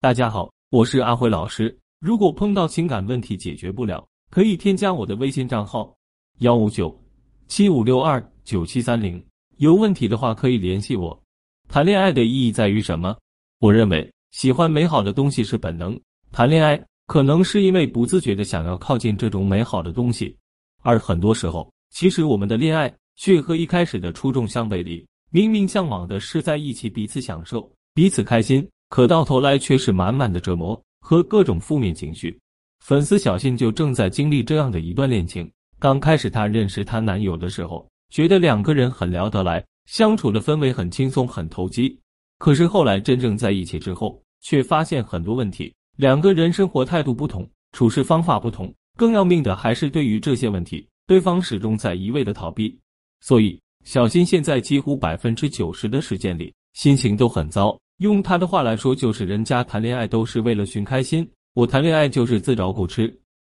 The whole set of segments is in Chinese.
大家好，我是阿辉老师。如果碰到情感问题解决不了，可以添加我的微信账号幺五九七五六二九七三零。有问题的话可以联系我。谈恋爱的意义在于什么？我认为喜欢美好的东西是本能，谈恋爱可能是因为不自觉的想要靠近这种美好的东西，而很多时候，其实我们的恋爱却和一开始的初衷相背离。明明向往的是在一起彼此享受、彼此开心，可到头来却是满满的折磨和各种负面情绪。粉丝小信就正在经历这样的一段恋情。刚开始她认识她男友的时候，觉得两个人很聊得来，相处的氛围很轻松、很投机。可是后来真正在一起之后，却发现很多问题。两个人生活态度不同，处事方法不同，更要命的还是对于这些问题，对方始终在一味的逃避。所以。小新现在几乎百分之九十的时间里心情都很糟。用他的话来说，就是人家谈恋爱都是为了寻开心，我谈恋爱就是自找苦吃。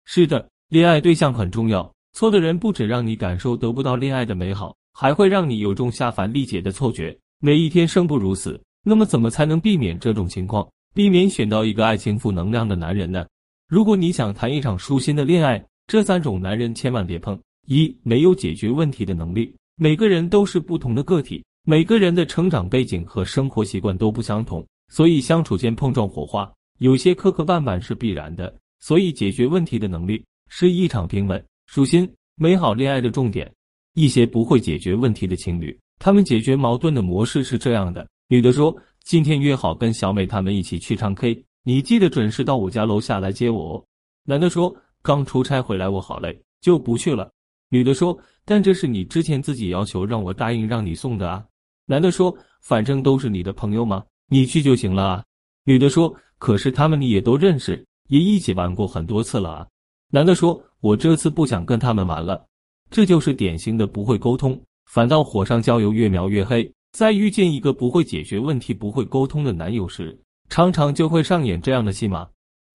是的，恋爱对象很重要，错的人不止让你感受得不到恋爱的美好，还会让你有种下凡历劫的错觉，每一天生不如死。那么，怎么才能避免这种情况，避免选到一个爱情负能量的男人呢？如果你想谈一场舒心的恋爱，这三种男人千万别碰：一、没有解决问题的能力。每个人都是不同的个体，每个人的成长背景和生活习惯都不相同，所以相处间碰撞火花，有些磕磕绊绊是必然的。所以解决问题的能力是一场平稳、舒心、美好恋爱的重点。一些不会解决问题的情侣，他们解决矛盾的模式是这样的：女的说，今天约好跟小美他们一起去唱 K，你记得准时到我家楼下来接我。哦。男的说，刚出差回来，我好累，就不去了。女的说。但这是你之前自己要求让我答应让你送的啊。男的说：“反正都是你的朋友嘛，你去就行了啊。”女的说：“可是他们你也都认识，也一起玩过很多次了啊。”男的说：“我这次不想跟他们玩了。”这就是典型的不会沟通，反倒火上浇油，越描越黑。在遇见一个不会解决问题、不会沟通的男友时，常常就会上演这样的戏码。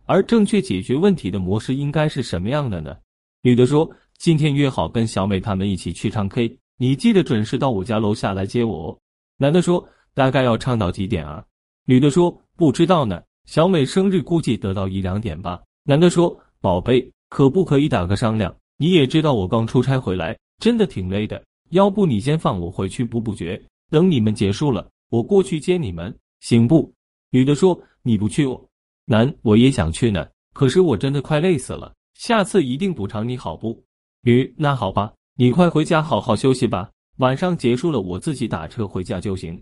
而正确解决问题的模式应该是什么样的呢？女的说。今天约好跟小美他们一起去唱 K，你记得准时到我家楼下来接我。男的说：“大概要唱到几点啊？”女的说：“不知道呢，小美生日估计得到一两点吧。”男的说：“宝贝，可不可以打个商量？你也知道我刚出差回来，真的挺累的，要不你先放我回去补补觉，等你们结束了，我过去接你们，行不？”女的说：“你不去哦。”男：“我也想去呢，可是我真的快累死了，下次一定补偿你好不？”女，那好吧，你快回家好好休息吧。晚上结束了，我自己打车回家就行。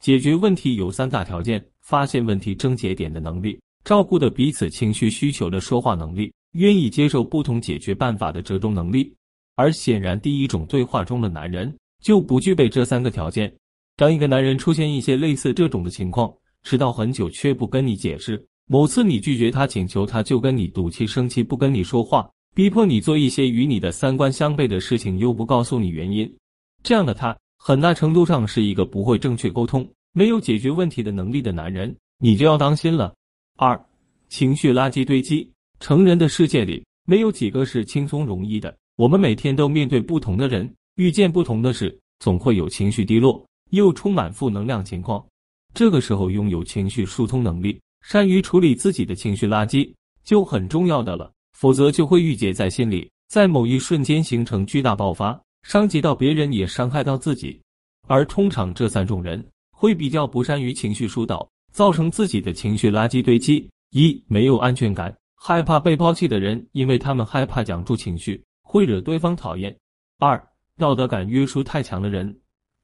解决问题有三大条件：发现问题症结点的能力，照顾的彼此情绪需求的说话能力，愿意接受不同解决办法的折中能力。而显然，第一种对话中的男人就不具备这三个条件。当一个男人出现一些类似这种的情况，迟到很久却不跟你解释，某次你拒绝他请求，他就跟你赌气生气，不跟你说话。逼迫你做一些与你的三观相悖的事情，又不告诉你原因，这样的他很大程度上是一个不会正确沟通、没有解决问题的能力的男人，你就要当心了。二、情绪垃圾堆积。成人的世界里，没有几个是轻松容易的。我们每天都面对不同的人，遇见不同的事，总会有情绪低落，又充满负能量情况。这个时候，拥有情绪疏通能力，善于处理自己的情绪垃圾，就很重要的了。否则就会郁结在心里，在某一瞬间形成巨大爆发，伤及到别人也伤害到自己。而通常这三种人会比较不善于情绪疏导，造成自己的情绪垃圾堆积。一、没有安全感，害怕被抛弃的人，因为他们害怕讲出情绪会惹对方讨厌。二、道德感约束太强的人，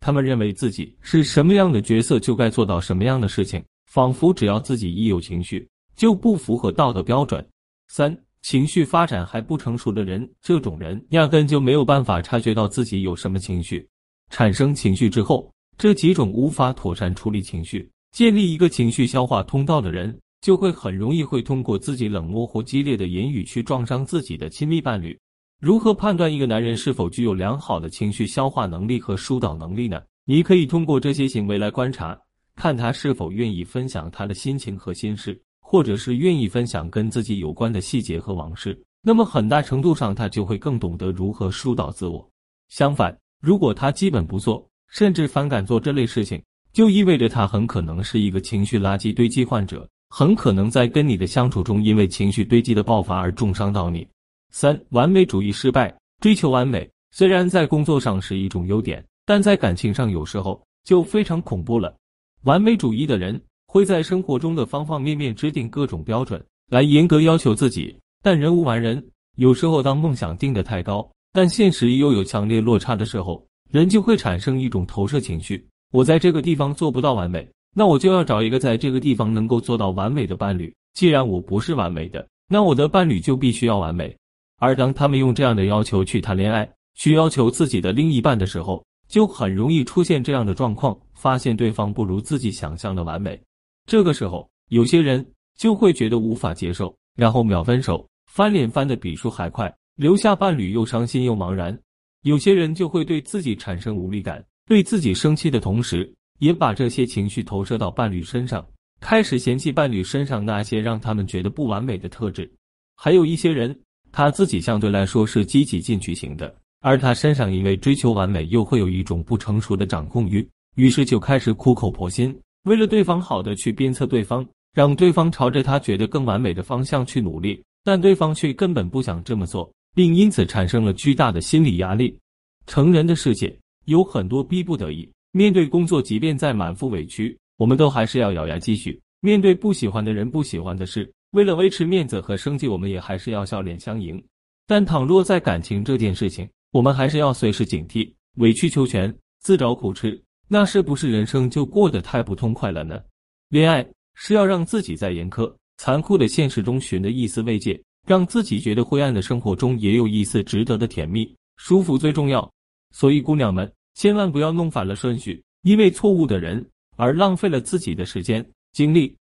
他们认为自己是什么样的角色就该做到什么样的事情，仿佛只要自己一有情绪就不符合道德标准。三。情绪发展还不成熟的人，这种人压根就没有办法察觉到自己有什么情绪。产生情绪之后，这几种无法妥善处理情绪、建立一个情绪消化通道的人，就会很容易会通过自己冷漠或激烈的言语去撞伤自己的亲密伴侣。如何判断一个男人是否具有良好的情绪消化能力和疏导能力呢？你可以通过这些行为来观察，看他是否愿意分享他的心情和心事。或者是愿意分享跟自己有关的细节和往事，那么很大程度上他就会更懂得如何疏导自我。相反，如果他基本不做，甚至反感做这类事情，就意味着他很可能是一个情绪垃圾堆积患者，很可能在跟你的相处中，因为情绪堆积的爆发而重伤到你。三、完美主义失败，追求完美，虽然在工作上是一种优点，但在感情上有时候就非常恐怖了。完美主义的人会在生活中的方方面面制定各种标准来严格要求自己，但人无完人，有时候当梦想定得太高，但现实又有强烈落差的时候，人就会产生一种投射情绪：我在这个地方做不到完美。那我就要找一个在这个地方能够做到完美的伴侣。既然我不是完美的，那我的伴侣就必须要完美。而当他们用这样的要求去谈恋爱，去要求自己的另一半的时候，就很容易出现这样的状况：发现对方不如自己想象的完美。这个时候，有些人就会觉得无法接受，然后秒分手，翻脸翻的比输还快，留下伴侣又伤心又茫然。有些人就会对自己产生无力感，对自己生气的同时。也把这些情绪投射到伴侣身上，开始嫌弃伴侣身上那些让他们觉得不完美的特质。还有一些人，他自己相对来说是积极进取型的，而他身上因为追求完美，又会有一种不成熟的掌控欲，于是就开始苦口婆心，为了对方好的去鞭策对方，让对方朝着他觉得更完美的方向去努力，但对方却根本不想这么做，并因此产生了巨大的心理压力。成人的世界有很多逼不得已。面对工作，即便再满腹委屈，我们都还是要咬牙继续。面对不喜欢的人、不喜欢的事，为了维持面子和生计，我们也还是要笑脸相迎。但倘若在感情这件事情，我们还是要随时警惕，委曲求全、自找苦吃，那是不是人生就过得太不痛快了呢？恋爱是要让自己在严苛、残酷的现实中寻得一丝慰藉，让自己觉得灰暗的生活中也有一丝值得的甜蜜、舒服最重要。所以，姑娘们。千万不要弄反了顺序，因为错误的人而浪费了自己的时间精力。